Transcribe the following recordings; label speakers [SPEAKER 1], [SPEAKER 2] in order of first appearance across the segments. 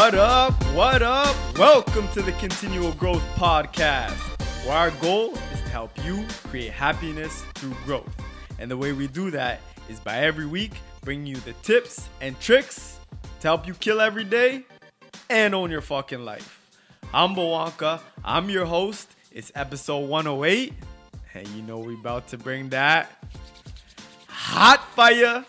[SPEAKER 1] What up? What up? Welcome to the Continual Growth Podcast, where our goal is to help you create happiness through growth. And the way we do that is by every week bringing you the tips and tricks to help you kill every day and own your fucking life. I'm Bowanka. I'm your host. It's episode 108. And you know we're about to bring that hot fire.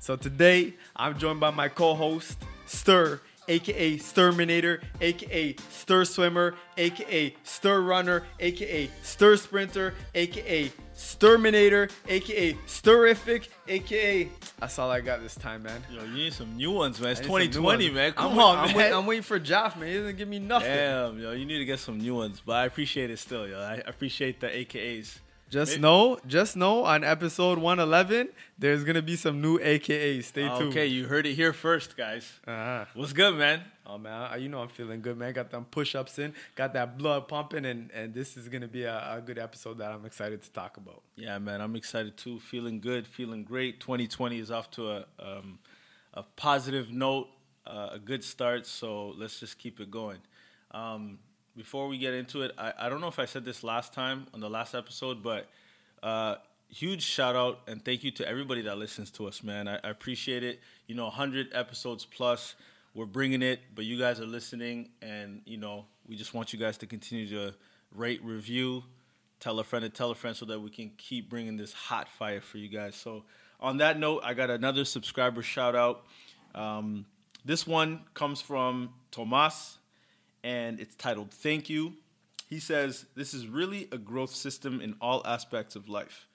[SPEAKER 1] So today I'm joined by my co-host Stir, aka Stirminator, aka Stir Swimmer, aka Stir Runner, aka Stir Sprinter, aka Stirminator, aka Stirrific, aka that's all I got this time, man.
[SPEAKER 2] Yo, you need some new ones, man. It's
[SPEAKER 1] I need some new
[SPEAKER 2] 2020,
[SPEAKER 1] ones.
[SPEAKER 2] man. Come
[SPEAKER 1] I'm,
[SPEAKER 2] on,
[SPEAKER 1] I'm,
[SPEAKER 2] man.
[SPEAKER 1] Wait, I'm waiting for Jaff, man. He doesn't give me nothing.
[SPEAKER 2] Damn, yo, you need to get some new ones. But I appreciate it still, yo. I appreciate the AKAs.
[SPEAKER 1] Just
[SPEAKER 2] Maybe-
[SPEAKER 1] know, just know on episode 111, there's gonna be some new AKAs. Stay tuned.
[SPEAKER 2] Okay, you heard it here first, guys.
[SPEAKER 1] Uh-huh.
[SPEAKER 2] What's good, man?
[SPEAKER 1] Oh man, you know I'm feeling good, man. Got them push-ups in, got that blood pumping, and and this is gonna be a, a good episode that I'm excited to talk about.
[SPEAKER 2] Yeah, man, I'm excited too. Feeling good, feeling great. 2020 is off to a um, a positive note, uh, a good start. So let's just keep it going. Um, before we get into it, I, I don't know if I said this last time on the last episode, but uh, huge shout out and thank you to everybody that listens to us, man. I, I appreciate it. You know, 100 episodes plus, we're bringing it, but you guys are listening, and you know, we just want you guys to continue to rate, review, tell a friend to tell a friend so that we can keep bringing this hot fire for you guys. So, on that note, I got another subscriber shout out. Um, this one comes from Tomas, and it's titled Thank You. He says, This is really a growth system in all aspects of life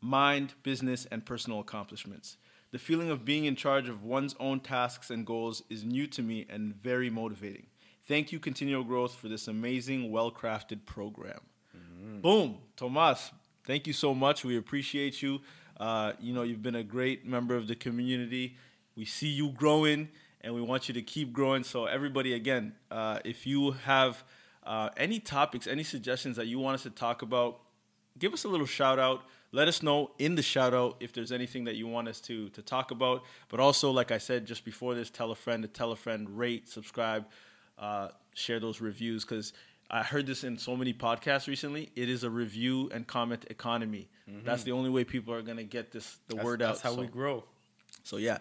[SPEAKER 2] mind, business, and personal accomplishments. The feeling of being in charge of one's own tasks and goals is new to me and very motivating. Thank you, Continual Growth, for this amazing, well crafted program. Boom, Tomas. Thank you so much. We appreciate you. Uh, you know, you've been a great member of the community. We see you growing, and we want you to keep growing. So, everybody, again, uh, if you have uh, any topics, any suggestions that you want us to talk about, give us a little shout out. Let us know in the shout out if there's anything that you want us to to talk about. But also, like I said just before this, tell a friend to tell a friend, rate, subscribe, uh, share those reviews because I heard this in so many podcasts recently. It is a review and comment economy. That's the only way people are gonna get this the
[SPEAKER 1] That's,
[SPEAKER 2] word
[SPEAKER 1] that's
[SPEAKER 2] out.
[SPEAKER 1] how
[SPEAKER 2] so,
[SPEAKER 1] we grow.
[SPEAKER 2] so yeah.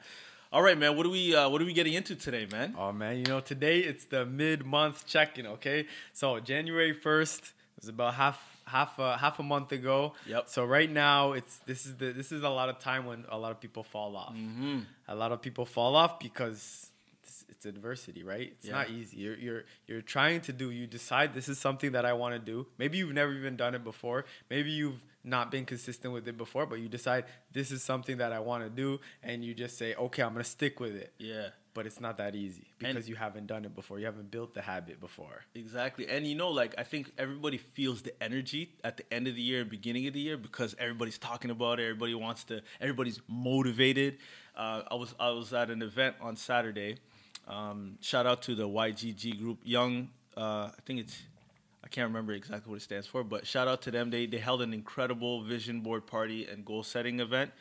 [SPEAKER 2] All right, man. What are we uh, What are we getting into today, man?
[SPEAKER 1] Oh man, you know today it's the mid-month check-in. Okay, so January first was about half half a half a month ago.
[SPEAKER 2] Yep.
[SPEAKER 1] So right now it's this is the this is a lot of time when a lot of people fall off.
[SPEAKER 2] Mm-hmm.
[SPEAKER 1] A lot of people fall off because it's, adversity, right? It's
[SPEAKER 2] Yeah.
[SPEAKER 1] not easy. You're you're you're trying to do. You decide this is something that I want to do. Maybe you've never even done it before. Maybe you've not been consistent with it before, but you decide this is something that I want to do, and you just say, okay, I'm gonna stick with it
[SPEAKER 2] Yeah.
[SPEAKER 1] but it's not that easy because
[SPEAKER 2] And-
[SPEAKER 1] you haven't done it before. You haven't built the habit before.
[SPEAKER 2] Exactly. And you know, like I think everybody feels the energy at the end of the year, beginning of the year, because everybody's talking about it. Everybody wants to. Everybody's motivated. Uh, I was I was at an event on Saturday. Um, shout out to the YGG group, Young. Uh, I think it's. I can't remember exactly what it stands for, but shout out to them. They they held an incredible vision board party and goal setting event.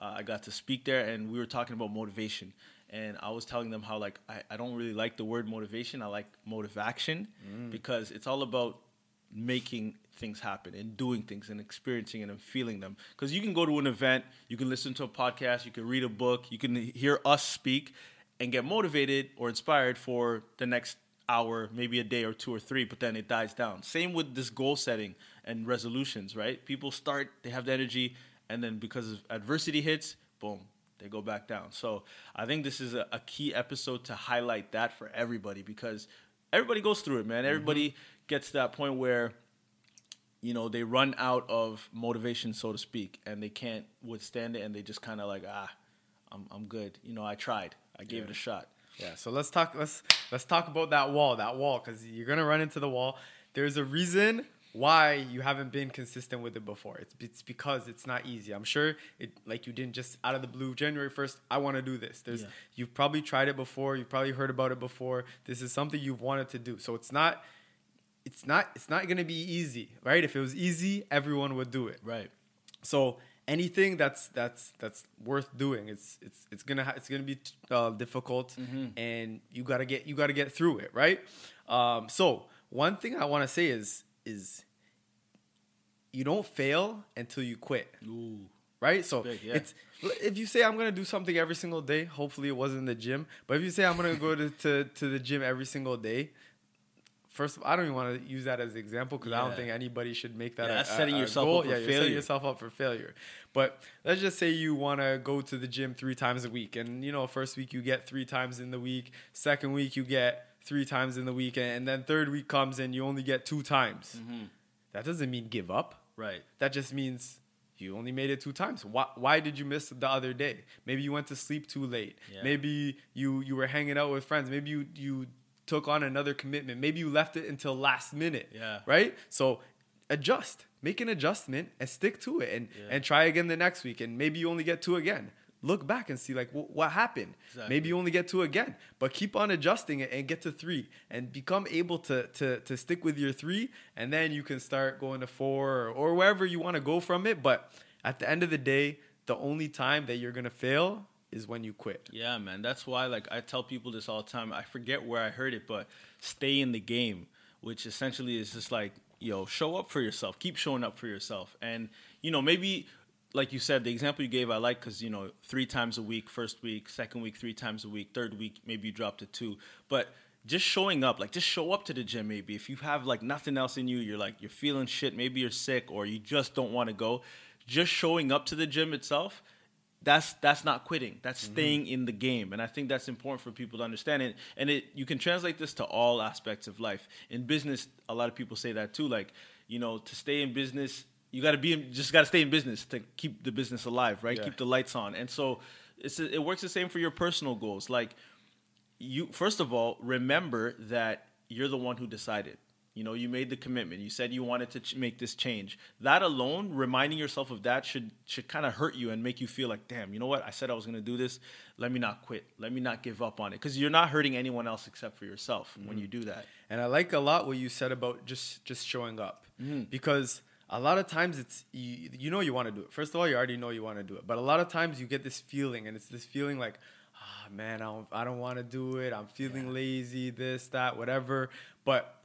[SPEAKER 2] Uh, I got to speak there, and we were talking about motivation. And I was telling them how like I, I don't really like the word motivation. I like motivaction because it's all about making things happen and doing things and experiencing it and feeling them. Because you can go to an event, you can listen to a podcast, you can read a book, you can hear us speak, and get motivated or inspired for the next hour, maybe a day or two or three, but then it dies down. Same with this goal setting and resolutions, right? People start, they have the energy, and then because of adversity hits, boom, they go back down. So I think this is a, a key episode to highlight that for everybody because everybody goes through it, man. Everybody gets to that point where you know they run out of motivation, so to speak, and they can't withstand it, and they just kind of like ah, I'm I'm good. You know, I tried, I gave it a shot.
[SPEAKER 1] Yeah. So let's talk. Let's let's talk about that wall. That wall, because you're gonna run into the wall. There's a reason why you haven't been consistent with it before. It's it's because it's not easy. I'm sure it like you didn't just out of the blue January 1st, I want to do this. There's
[SPEAKER 2] Yeah.
[SPEAKER 1] you've probably tried it before, you've probably heard about it before. This is something you've wanted to do. So it's not it's not it's not going to be easy, right? If it was easy, everyone would do it.
[SPEAKER 2] Right.
[SPEAKER 1] So anything that's that's that's worth doing. It's it's it's gonna ha- it's gonna be uh, difficult and you gotta get you gotta get through it right? Um, so one thing i want to say is is you don't fail until you quit.
[SPEAKER 2] Ooh.
[SPEAKER 1] right? So
[SPEAKER 2] Big, yeah.
[SPEAKER 1] it's if you say i'm gonna do something every single day hopefully it wasn't the gym but if you say i'm gonna go to, to, to the gym every single day First of all, I don't even want to use that as an example because I don't think anybody should make that.
[SPEAKER 2] Yeah,
[SPEAKER 1] a,
[SPEAKER 2] that's setting
[SPEAKER 1] a
[SPEAKER 2] yourself
[SPEAKER 1] goal.
[SPEAKER 2] up for
[SPEAKER 1] yeah, you're setting yourself up for failure. But let's just say you want to go to the gym three times a week, and you know, first week you get three times in the week. Second week you get three times in the week, and, and then third week comes and you only get two times.
[SPEAKER 2] Mm-hmm.
[SPEAKER 1] That doesn't mean give up.
[SPEAKER 2] Right.
[SPEAKER 1] That just means you only made it two times. Why, why did you miss the other day? Maybe you went to sleep too late.
[SPEAKER 2] Yeah.
[SPEAKER 1] Maybe you you were hanging out with friends. Maybe you you took on another commitment. Maybe you left it until last minute.
[SPEAKER 2] Yeah.
[SPEAKER 1] Right? So adjust. Make an adjustment and stick to it and
[SPEAKER 2] Yeah.
[SPEAKER 1] and try again the next week and maybe you only get two again. Look back and see like wh- what happened.
[SPEAKER 2] Exactly.
[SPEAKER 1] Maybe you only get two again, but keep on adjusting it and get to three and become able to to to stick with your three, and then you can start going to four or, or wherever you want to go from it. But at the end of the day, the only time that you're gonna fail is when you quit.
[SPEAKER 2] Yeah, man. That's why, like, I tell people this all the time. I forget where I heard it, but stay in the game, which essentially is just like, yo, show up for yourself. Keep showing up for yourself. And, you know, maybe, like you said, the example you gave, I like because, you know, three times a week, first week, second week, three times a week, third week, maybe you drop to two. But just showing up, like, just show up to the gym, maybe. If you have, like, nothing else in you, you're like, you're feeling shit, maybe you're sick, or you just don't want to go, just showing up to the gym itself that's that's not quitting. That's mm-hmm. staying in the game. And i think that's important for people to understand it. And it you can translate this to all aspects of life. In business a lot of people say that too like you know to stay in business you got to be in, just got to stay in business to keep the business alive right?
[SPEAKER 1] Yeah.
[SPEAKER 2] keep the lights on. And so it's it works the same for your personal goals. Like you first of all remember that you're the one who decided you know you made the commitment. You said you wanted to ch- make this change. That alone reminding yourself of that should should kind of hurt you and make you feel like damn you know what? I said i was going to do this. Let me not quit. Let me not give up on it. Because you're not hurting anyone else except for yourself when you do that.
[SPEAKER 1] And I like a lot what you said about just just showing up.
[SPEAKER 2] Mm-hmm.
[SPEAKER 1] because a lot of times it's you, you know you want to do it. First of all, you already know you want to do it, but a lot of times you get this feeling, and it's this feeling like, ah man, I don't, I don't want to do it. I'm feeling lazy, this, that, whatever. But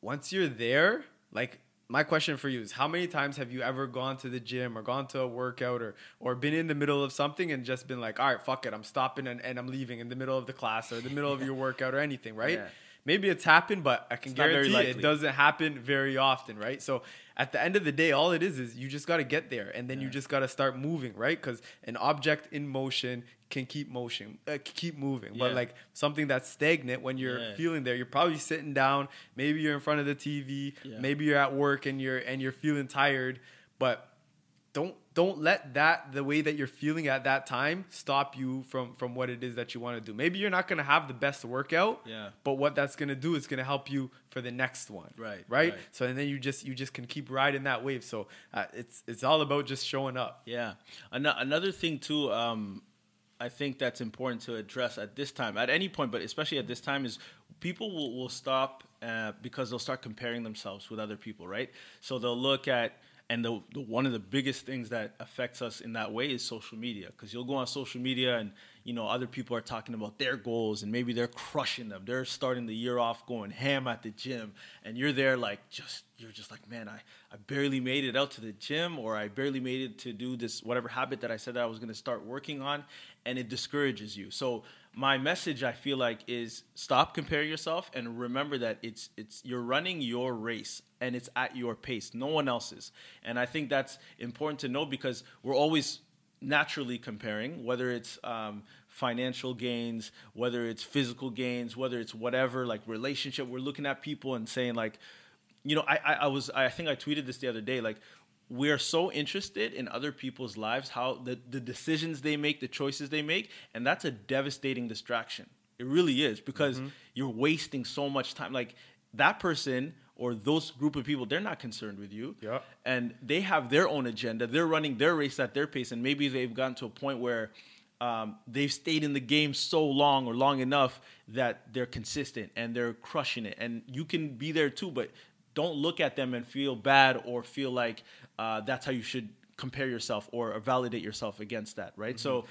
[SPEAKER 1] once you're there, like my question for you is how many times have you ever gone to the gym or gone to a workout or or been in the middle of something and just been like, all right, fuck it, I'm stopping and, and I'm leaving in the middle of the class or the middle of your workout or anything, right?
[SPEAKER 2] Yeah.
[SPEAKER 1] Maybe it's happened, but I can
[SPEAKER 2] It's
[SPEAKER 1] guarantee it doesn't happen very often, right? So at the end of the day, all it is is you just got to get there, and then you just got to start moving, right? Because an object in motion can keep motion, uh, keep moving. But like something that's stagnant, when you're
[SPEAKER 2] Yeah.
[SPEAKER 1] feeling there, you're probably sitting down. Maybe you're in front of the TV.
[SPEAKER 2] Yeah.
[SPEAKER 1] Maybe you're at work and you're and you're feeling tired, but don't don't let that the way that you're feeling at that time stop you from from what it is that you want to do. Maybe you're not going to have the best workout,
[SPEAKER 2] Yeah.
[SPEAKER 1] but what that's going to do is going to help you for the next one.
[SPEAKER 2] Right,
[SPEAKER 1] Right?
[SPEAKER 2] right.
[SPEAKER 1] So and then you just you just can keep riding that wave. So uh, it's it's all about just showing up.
[SPEAKER 2] Yeah. Ano- Another thing too, um, I think that's important to address at this time, at any point, but especially at this time, is people will, will stop uh, because they'll start comparing themselves with other people, right? So they'll look at, and the, the one of the biggest things that affects us in that way is social media, because you'll go on social media and you know other people are talking about their goals and maybe they're crushing them. They're starting the year off going ham at the gym, and you're there like just you're just like man, I I barely made it out to the gym, or I barely made it to do this whatever habit that I said that I was going to start working on, and it discourages you. So my message I feel like is stop comparing yourself and remember that it's it's you're running your race and it's at your pace, no one else's. And I think that's important to know because we're always naturally comparing, whether it's um, financial gains, whether it's physical gains, whether it's whatever, like relationship. We're looking at people and saying like, you know, I, I, I was I think I tweeted this the other day, like we're so interested in other people's lives, how the, the decisions they make, the choices they make, and that's a devastating distraction. It really is because you're wasting so much time. Like that person or those group of people, they're not concerned with you
[SPEAKER 1] Yeah.
[SPEAKER 2] and they have their own agenda. They're running their race at their pace, and maybe they've gotten to a point where um, they've stayed in the game so long or long enough that they're consistent and they're crushing it. And you can be there too, but don't look at them and feel bad or feel like uh, that's how you should compare yourself or validate yourself against that, right? So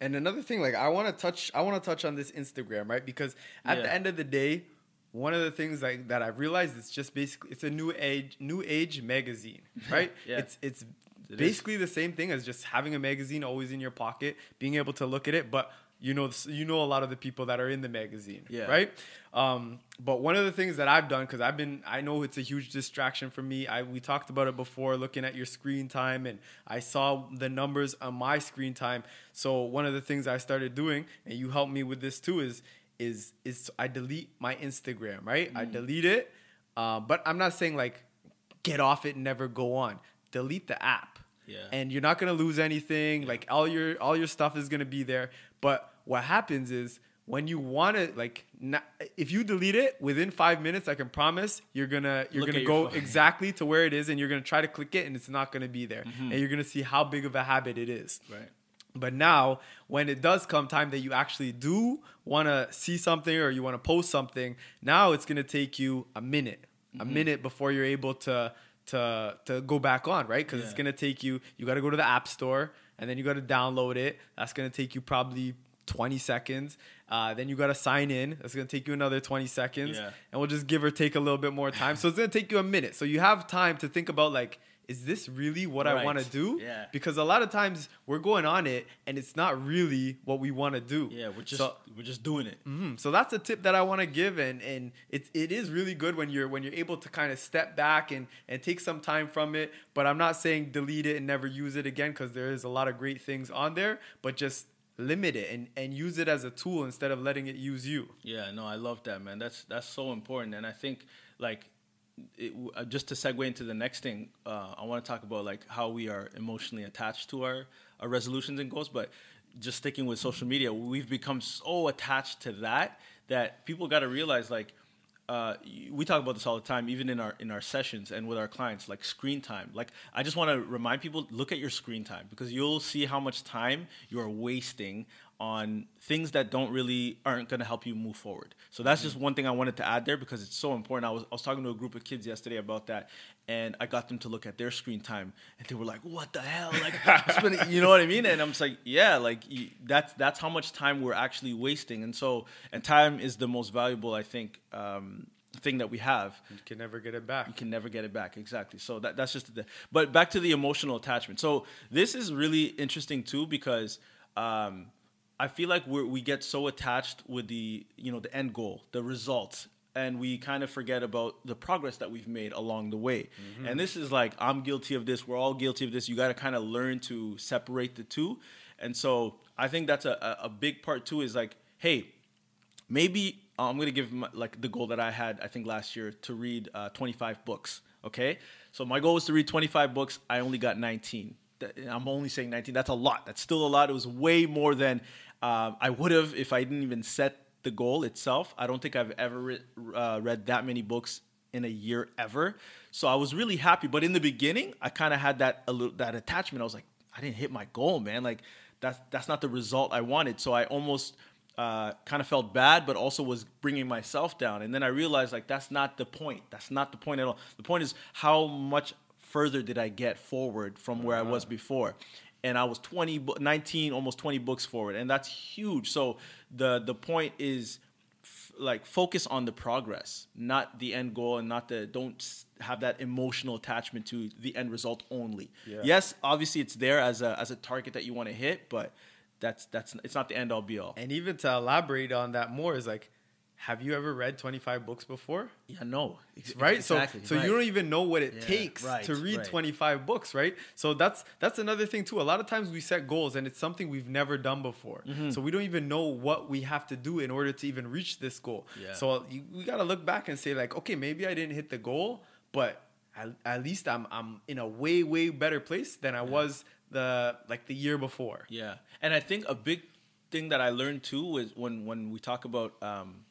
[SPEAKER 1] And another thing, like I want to touch, I want to touch on this Instagram, right? Because at
[SPEAKER 2] Yeah.
[SPEAKER 1] the end of the day, one of the things like that I've realized it's just basically it's a new age, new age magazine, right?
[SPEAKER 2] Yeah.
[SPEAKER 1] It's it's
[SPEAKER 2] It is.
[SPEAKER 1] basically the same thing as just having a magazine always in your pocket, being able to look at it, but you know you know a lot of the people that are in the magazine,
[SPEAKER 2] Yeah.
[SPEAKER 1] right? Um, but one of the things that I've done because I've been I know it's a huge distraction for me. I we talked about it before, looking at your screen time, and I saw the numbers on my screen time. So one of the things I started doing, and you helped me with this too, is is is I delete my Instagram, right? I delete it, uh, but I'm not saying like get off it and never go on. Delete the app.
[SPEAKER 2] Yeah.
[SPEAKER 1] And you're not gonna lose anything. Like all your all your stuff is gonna be there. But what happens is when you want to like not, if you delete it within five minutes, I can promise you're gonna you're
[SPEAKER 2] Look
[SPEAKER 1] gonna go
[SPEAKER 2] your
[SPEAKER 1] exactly to where it is, and you're gonna try to click it, and it's not gonna be there,
[SPEAKER 2] Mm-hmm.
[SPEAKER 1] and you're gonna see how big of a habit it is.
[SPEAKER 2] Right.
[SPEAKER 1] But now, when it does come time that you actually do want to see something or you want to post something, now it's gonna take you a minute, a
[SPEAKER 2] Mm-hmm.
[SPEAKER 1] minute before you're able to to to go back on, right? Because it's gonna take you. You got to go to the app store and then you got to download it. That's gonna take you probably 20 seconds. Uh, then you got to sign in. That's gonna take you another 20 seconds,
[SPEAKER 2] Yeah.
[SPEAKER 1] and we'll just give or take a little bit more time. So it's gonna take you a minute. So you have time to think about like. Is this really what I want to do?
[SPEAKER 2] Yeah.
[SPEAKER 1] Because a lot of times we're going on it and it's not really what we want to do.
[SPEAKER 2] Yeah, we're just
[SPEAKER 1] so,
[SPEAKER 2] we're just doing it.
[SPEAKER 1] mhm. so that's a tip that I want to give, and and it it is really good when you're when you're able to kind of step back and and take some time from it. But I'm not saying delete it and never use it again because there is a lot of great things on there, but just limit it and and use it as a tool instead of letting it use you.
[SPEAKER 2] Yeah, no, I love that, man. That's that's so important, and I think like it, uh, just to segue into the next thing, uh, I want to talk about like how we are emotionally attached to our our resolutions and goals. But just sticking with social media, we've become so attached to that that people got to realize like. Uh, we talk about this all the time, even in our in our sessions and with our clients, like screen time. Like, I just want to remind people: look at your screen time because you'll see how much time you are wasting on things that don't really aren't going to help you move forward. So that's just one thing I wanted to add there because it's so important. I was I was talking to a group of kids yesterday about that, and I got them to look at their screen time, and they were like, "What the hell?" Like, you know what I mean? And I'm just like, "Yeah, like you, that's that's how much time we're actually wasting." And so, and time is the most valuable, I think. Um, thing that we have
[SPEAKER 1] You can never get it back.
[SPEAKER 2] you can never get it back exactly so that, that's just the but back to the emotional attachment so this is really interesting too because um, i feel like we're, we get so attached with the you know the end goal the results and we kind of forget about the progress that we've made along the way and this is like i'm guilty of this we're all guilty of this you got to kind of learn to separate the two and so i think that's a, a a big part too is like hey maybe uh, I'm gonna give my, like the goal that I had I think last year to read uh, 25 books. Okay, so my goal was to read 25 books. I only got 19. I'm only saying 19. That's a lot. That's still a lot. It was way more than um, I would have if I didn't even set the goal itself. I don't think I've ever re- uh, read that many books in a year ever. So I was really happy. But in the beginning, I kind of had that a little, that attachment. I was like, I didn't hit my goal, man. Like that's that's not the result I wanted. So I almost uh, kind of felt bad, but also was bringing myself down. And then I realized like that's not the point. That's not the point at all. The point is how much further did I get forward from where I was before. And I was 20, 19, almost 20 books forward, and that's huge. So the the point is f- like focus on the progress, not the end goal, and not the don't have that emotional attachment to the end result only.
[SPEAKER 1] Yeah.
[SPEAKER 2] Yes, obviously it's there as a as a target that you want to hit, but that's that's it's not the end all be all.
[SPEAKER 1] And even to elaborate on that more is like, have you ever read 25 books before?
[SPEAKER 2] Yeah, no, Ex-
[SPEAKER 1] right
[SPEAKER 2] Exactly,
[SPEAKER 1] so so
[SPEAKER 2] right.
[SPEAKER 1] you don't even know what it
[SPEAKER 2] Yeah,
[SPEAKER 1] takes
[SPEAKER 2] right,
[SPEAKER 1] to read
[SPEAKER 2] right.
[SPEAKER 1] 25 books right so that's that's another thing too a lot of times we set goals and it's something we've never done before
[SPEAKER 2] Mm-hmm.
[SPEAKER 1] so we don't even know what we have to do in order to even reach this goal
[SPEAKER 2] Yeah.
[SPEAKER 1] so you, we got to look back and say like okay maybe i didn't hit the goal but at, at least i'm i'm in a way way better place than i was the like the year before
[SPEAKER 2] Yeah, and I think a big thing that I learned too is when when we talk about um,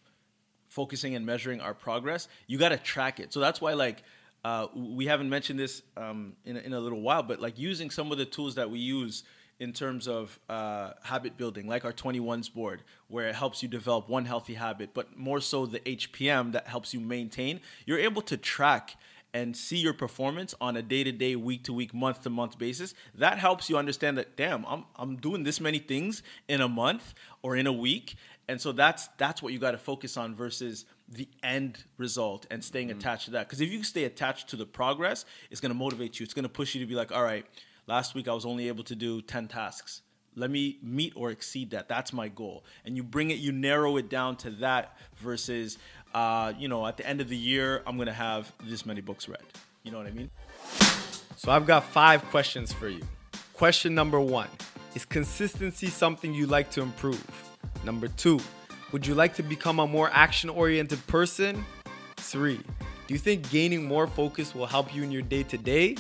[SPEAKER 2] focusing and measuring our progress, you got to track it. So that's why like. Uh, we haven't mentioned this um, in, a- in a little while, but like using some of the tools that we use in terms of uh, habit building, like our 21s board, where it helps you develop one healthy habit, but more so the HPM that helps you maintain, you're able to track and see your performance on a day to day, week to week, month to month basis, that helps you understand that damn, I'm I'm doing this many things in a month or in a week, and so that's that's what you got to focus on versus the end result and staying mm-hmm. attached to that. Because if you stay attached to the progress, it's going to motivate you. It's going to push you to be like, all right, last week I was only able to do 10 tasks. Let me meet or exceed that. That's my goal. And you bring it, you narrow it down to that versus, uh, you know, at the end of the year, I'm going to have this many books read. You know what I mean?
[SPEAKER 1] So I've got five questions for you. Question number one Is consistency something you like to improve? Number two, would you like to become a more action oriented person? Three, do you think gaining more focus will help you in your day to day?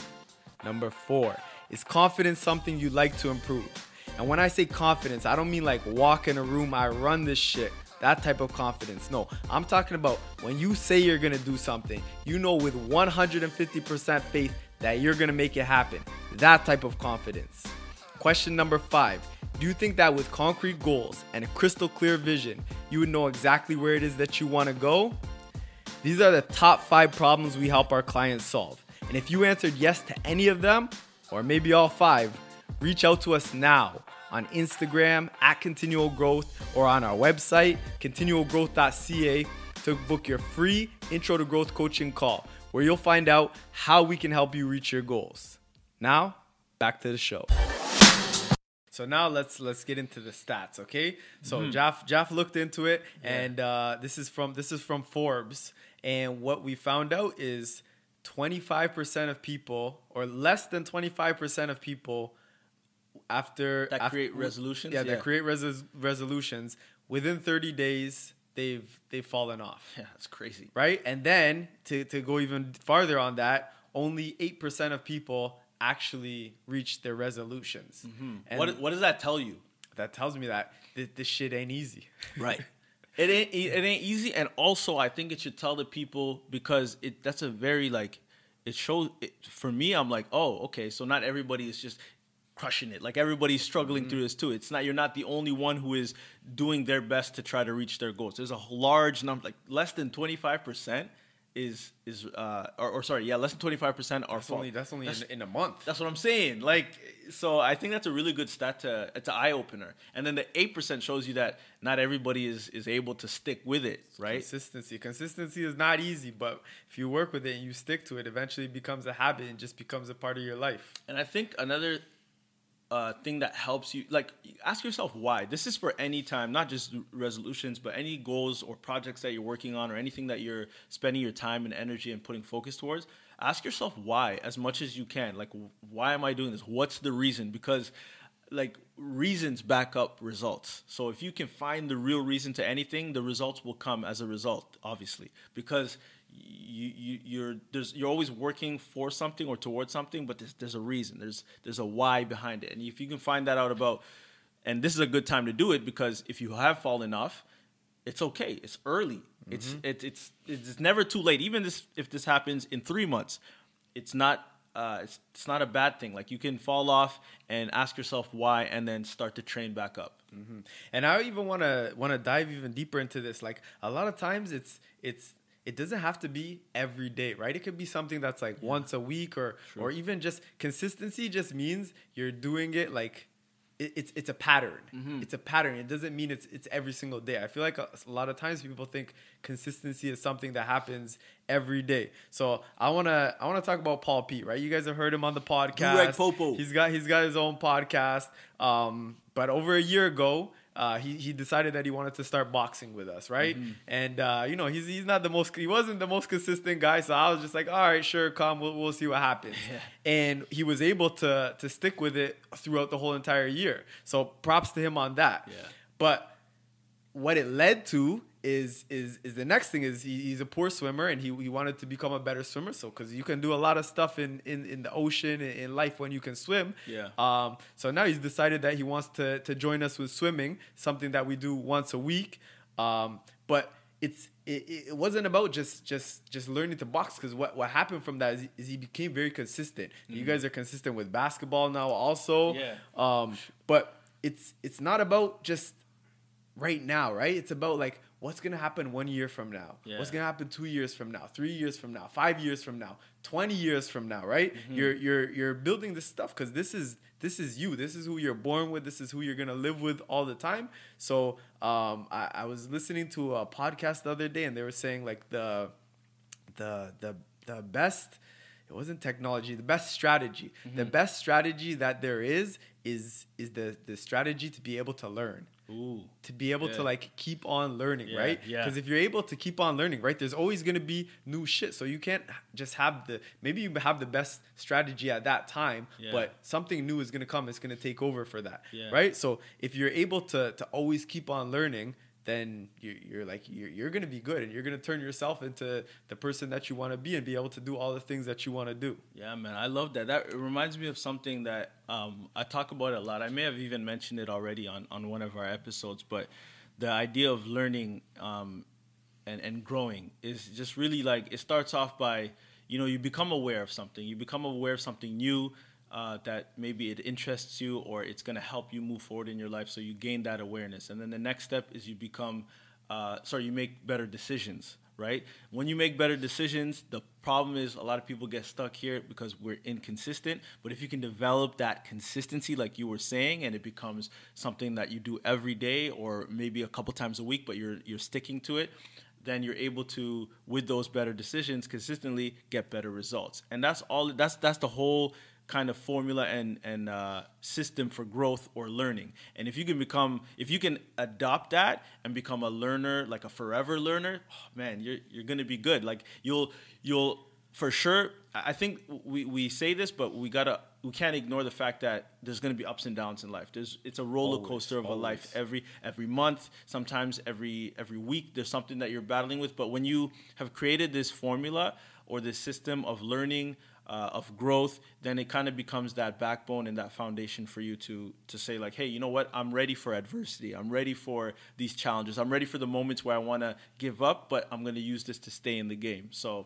[SPEAKER 1] Number four, is confidence something you'd like to improve? And when I say confidence, I don't mean like walk in a room, I run this shit, that type of confidence. No, I'm talking about when you say you're gonna do something, you know with 150% faith that you're gonna make it happen. That type of confidence. Question number five do you think that with concrete goals and a crystal clear vision, you would know exactly where it is that you want to go? These are the top five problems we help our clients solve. And if you answered yes to any of them, or maybe all five, reach out to us now on Instagram at Continual Growth or on our website, continualgrowth.ca, to book your free Intro to Growth coaching call, where you'll find out how we can help you reach your goals. Now, back to the show. So now let's let's get into the stats, okay? So mm-hmm. Jaff Jaff looked into it, yeah. and uh, this is from this is from Forbes, and what we found out is 25% of people, or less than 25% of people, after
[SPEAKER 2] that
[SPEAKER 1] after,
[SPEAKER 2] create resolutions,
[SPEAKER 1] yeah, yeah. that create res- resolutions within 30 days, they've they've fallen off.
[SPEAKER 2] Yeah, that's crazy,
[SPEAKER 1] right? And then to to go even farther on that, only eight percent of people actually reach their resolutions.
[SPEAKER 2] Mm-hmm. What what does that tell you?
[SPEAKER 1] That tells me that th- this shit ain't easy.
[SPEAKER 2] Right. it ain't it ain't easy, and also I think it should tell the people because it that's a very like it shows it, for me. I'm like, oh, okay, so not everybody is just crushing it. Like everybody's struggling mm-hmm. through this too. It's not you're not the only one who is doing their best to try to reach their goals. There's a large number, like less than 25 percent is is uh or, or sorry yeah less than 25% are
[SPEAKER 1] that's only that's only that's, in, in, a month.
[SPEAKER 2] That's what i'm saying. Like so i think that's a really good stat to it's an eye-opener and then the 8% shows you that not everybody is is able to stick with it right?
[SPEAKER 1] consistency. Consistency is not easy but if you work with it and you stick to it eventually it becomes a habit and just becomes a part of your life.
[SPEAKER 2] And i think another uh, thing that helps you like ask yourself why. This is for any time not just resolutions but any goals or projects that you're working on or anything that you're spending your time and energy and putting focus towards. Ask yourself why as much as you can. Like why am i doing this? What's the reason? Because like reasons back up results. So if you can find the real reason to anything the results will come as a result obviously. Because you, you you're there's you're always working for something or towards something, but there's there's a reason. There's there's a why behind it, and if you can find that out about, and this is a good time to do it because if you have fallen off, it's okay. It's early. Mm-hmm. It's it, it's it's never too late. Even this if this happens in three months, it's not uh, it's, it's not a bad thing. Like you can fall off and ask yourself why, and then start to train back up.
[SPEAKER 1] Mm-hmm. And I even want to want to dive even deeper into this. Like a lot of times, it's it's it doesn't have to be every day, right? It could be something that's like yeah. once a week or True. or even just consistency just means you're doing it like it, it's it's a pattern. Mm-hmm. It's a pattern. It doesn't mean it's it's every single day. I feel like a, a, lot of times people think consistency is something that happens every day. So I wanna I wanna talk about Paul Pete, right? You guys have heard him on the podcast.
[SPEAKER 2] Greg Popo.
[SPEAKER 1] He's got he's got his own podcast. Um, but over a year ago, uh, he, he decided that he wanted to start boxing with us, right? Mm-hmm. And uh, you know, he's he's not the most he wasn't the most consistent guy, so I was just like, all right, sure, come, we'll, we'll see what happens. Yeah. And he was able to to stick with it throughout the whole entire year. So props to him on that.
[SPEAKER 2] Yeah.
[SPEAKER 1] But what it led to is is is the next thing is he, he's a poor swimmer and he, he wanted to become a better swimmer. So because you can do a lot of stuff in in, in the ocean in life when you can swim.
[SPEAKER 2] Yeah.
[SPEAKER 1] Um so now he's decided that he wants to to join us with swimming something that we do once a week. Um but it's it, it wasn't about just just just learning to box because what, what happened from that is he, is he became very consistent. Mm-hmm. you guys are consistent with basketball now also.
[SPEAKER 2] Yeah.
[SPEAKER 1] Um but it's it's not about just right now, right? It's about like what's gonna happen one year from now?
[SPEAKER 2] Yeah.
[SPEAKER 1] What's gonna happen two years from now? Three years from now? Five years from now? Twenty years from now? Right?
[SPEAKER 2] Mm-hmm.
[SPEAKER 1] You're you're you're building this stuff because this is this is you. This is who you're born with. This is who you're gonna live with all the time. So um, I, I was listening to a podcast the other day, and they were saying like the the the the best it wasn't technology the best strategy the
[SPEAKER 2] Mm-hmm.
[SPEAKER 1] best strategy that there is is is the the strategy to be able to learn
[SPEAKER 2] Ooh.
[SPEAKER 1] to be able
[SPEAKER 2] Yeah.
[SPEAKER 1] to like keep on learning
[SPEAKER 2] Yeah,
[SPEAKER 1] right
[SPEAKER 2] yeah.
[SPEAKER 1] because if you're able to keep on learning right there's always going to be new shit so you can't just have the maybe you have the best strategy at that time
[SPEAKER 2] Yeah.
[SPEAKER 1] but something new is going to come it's going to take over for that
[SPEAKER 2] Yeah.
[SPEAKER 1] right so if you're able to to always keep on learning then you're, you're like you're, you're going to be good and you're going to turn yourself into the person that you want to be and be able to do all the things that you want to do
[SPEAKER 2] Yeah, man, I love that. That reminds me of something that um, I talk about a lot. I may have even mentioned it already on, on one of our episodes, but the idea of learning um, and, and growing is just really like it starts off by, you know, you become aware of something. You become aware of something new uh, that maybe it interests you or it's going to help you move forward in your life. So you gain that awareness. And then the next step is you become, uh, sorry, you make better decisions right? When you make better decisions, the problem is a lot of people get stuck here because we're inconsistent. But if you can develop that consistency, like you were saying, and it becomes something that you do every day or maybe a couple times a week, but you're you're sticking to it, then you're able to, with those better decisions, consistently get better results. And that's all. That's that's the whole kind of formula and and uh, system for growth or learning. And if you can become, if you can adopt that and become a learner, like a forever learner, oh, man, you're you're gonna be good. Like you'll you'll for sure. I think we we say this, but we gotta we can't ignore the fact that there's gonna be ups and downs in life. There's it's a roller
[SPEAKER 1] Always,
[SPEAKER 2] coaster of a life every every month sometimes every every week there's something that you're battling with but when you have created this formula or this system of learning uh, of growth then it kind of becomes that backbone and that foundation for you to to say like hey you know what i'm ready for adversity i'm ready for these challenges i'm ready for the moments where i want to give up but i'm going to use this to stay in the game so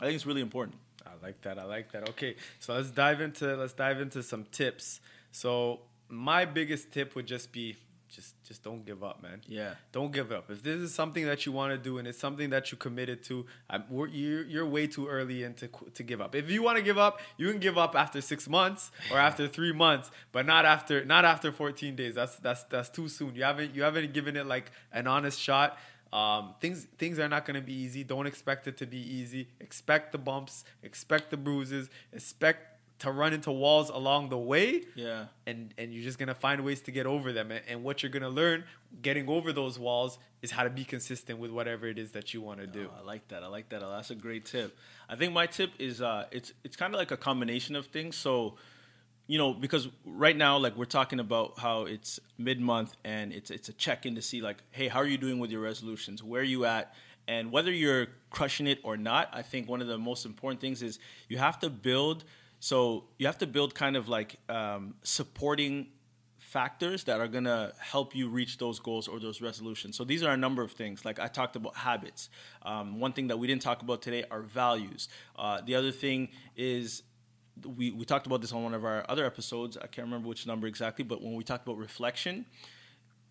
[SPEAKER 2] i think it's really important
[SPEAKER 1] I like that. I like that. Okay, so let's dive into let's dive into some tips. So my biggest tip would just be just just don't give up, man.
[SPEAKER 2] Yeah.
[SPEAKER 1] Don't give up. If this is something that you want to do and it's something that you committed to, I'm, we're, you're you're way too early into to give up. If you want to give up, you can give up after six months or after three months, but not after not after 14 days. That's that's that's too soon. You haven't you haven't given it like an honest shot. Um, things things are not going to be easy. Don't expect it to be easy. Expect the bumps. Expect the bruises. Expect to run into walls along the way.
[SPEAKER 2] yeah
[SPEAKER 1] And and you're just gonna find ways to get over them. And, and what you're gonna learn getting over those walls is how to be consistent with whatever it is that you want to do.
[SPEAKER 2] Oh, I like that. I like that. That's a great tip. I think my tip is uh, it's it's kind of like a combination of things. So, you know, because right now, like we're talking about how it's mid month and it's it's a check in to see like, hey, how are you doing with your resolutions? Where are you at? And whether you're crushing it or not, I think one of the most important things is you have to build. So you have to build kind of like um, supporting factors that are going to help you reach those goals or those resolutions. So these are a number of things. Like I talked about habits. Um, one thing that we didn't talk about today are values. Uh, the other thing is we, we talked about this on one of our other episodes. I can't remember which number exactly, but when we talked about reflection,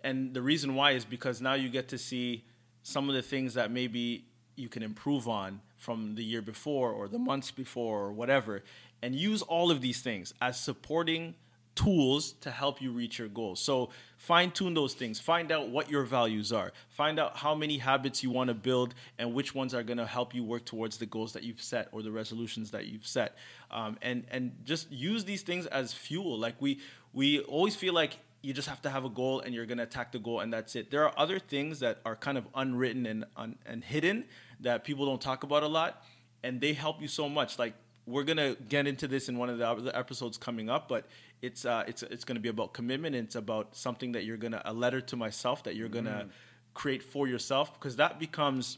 [SPEAKER 2] and the reason why is because now you get to see some of the things that maybe you can improve on from the year before or the months before or whatever and use all of these things as supporting tools to help you reach your goals. So fine tune those things. Find out what your values are. Find out how many habits you want to build and which ones are going to help you work towards the goals that you've set or the resolutions that you've set. Um, and and just use these things as fuel. Like we we always feel like you just have to have a goal and you're going to attack the goal and that's it. There are other things that are kind of unwritten and un, and hidden that people don't talk about a lot and they help you so much. Like we're going to get into this in one of the other episodes coming up, but it's uh it's it's going to be about commitment and it's about something that you're going to a letter to myself that you're going to create for yourself because that becomes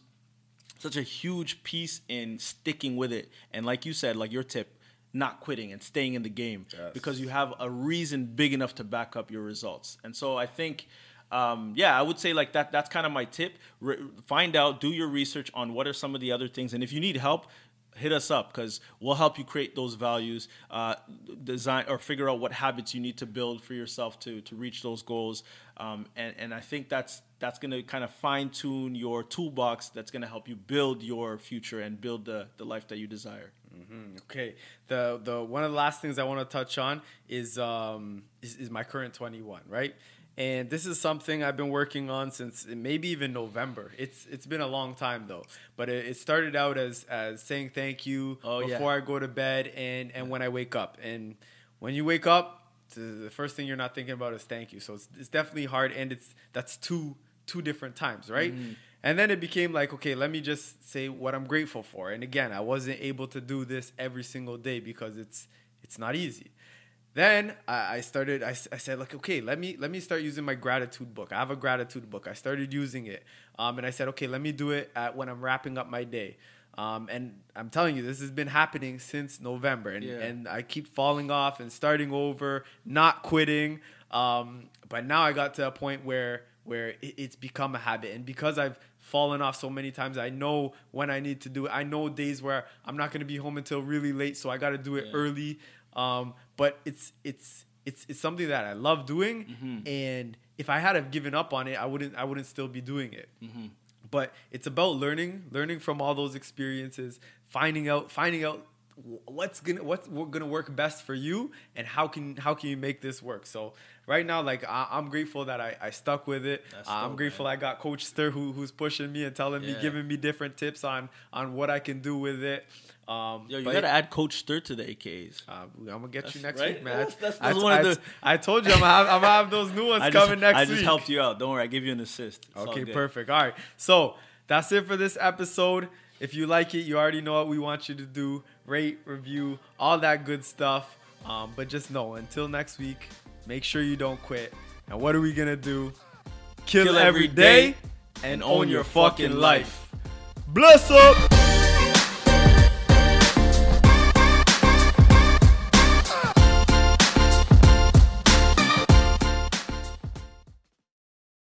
[SPEAKER 2] such a huge piece in sticking with it. And like you said, like your tip, not quitting and staying in the game
[SPEAKER 1] Yes.
[SPEAKER 2] because you have a reason big enough to back up your results. And so I think, um, yeah, I would say like that. That's kind of my tip. Re- find out, do your research on what are some of the other things, and if you need help. hit us up because we'll help you create those values, uh, design or figure out what habits you need to build for yourself to to reach those goals. Um, and and I think that's that's going to kind of fine tune your toolbox. That's going to help you build your future and build the the life that you desire.
[SPEAKER 1] Mm-hmm. Okay. The the one of the last things I want to touch on is um is, is my current 21, right? And this is something I've been working on since maybe even November. It's it's been a long time though, but it, it started out as as saying thank you oh, before yeah. I go to bed and and when I wake up. And when you wake up, the first thing you're not thinking about is thank you. So it's it's definitely hard, and it's that's two two different times, right? Mm-hmm. And then it became like, okay, let me just say what I'm grateful for. And again, I wasn't able to do this every single day because it's it's not easy. Then I, I started. I, I said like, okay, let me let me start using my gratitude book. I have a gratitude book. I started using it, um, and I said, okay, let me do it at when I'm wrapping up my day. Um, and I'm telling you, this has been happening since November, and, yeah. and I keep falling off and starting over, not quitting. Um, but now I got to a point where where it, it's become a habit, and because I've fallen off so many times, I know when I need to do it. I know days where I'm not gonna be home until really late, so I got to do it yeah. early. Um, but it's it's it's it's something that I love doing, mm-hmm. and if I had have given up on it, I wouldn't I wouldn't still be doing it. Mm-hmm. But it's about learning, learning from all those experiences, finding out finding out what's gonna what's gonna work best for you, and how can how can you make this work. So right now, like I, am grateful that I, I stuck with it. Uh, I'm grateful man. I got Coach Stir who who's pushing me and telling yeah. me, giving me different tips on on what I can do with it.
[SPEAKER 2] Um, Yo, you gotta add Coach Stir to the AKAs.
[SPEAKER 1] Uh, I'm gonna get that's you next right? week, man. That's, that's, that's I, one I, of the. I told you I'm gonna have, I'm gonna have those new ones
[SPEAKER 2] just,
[SPEAKER 1] coming next week.
[SPEAKER 2] I just week. helped you out. Don't worry, I give you an assist.
[SPEAKER 1] It's okay, perfect. All right, so that's it for this episode. If you like it, you already know what we want you to do: rate, review, all that good stuff. Um, but just know, until next week, make sure you don't quit. And what are we gonna do? Kill, Kill every day, day and own your fucking life. Bless up.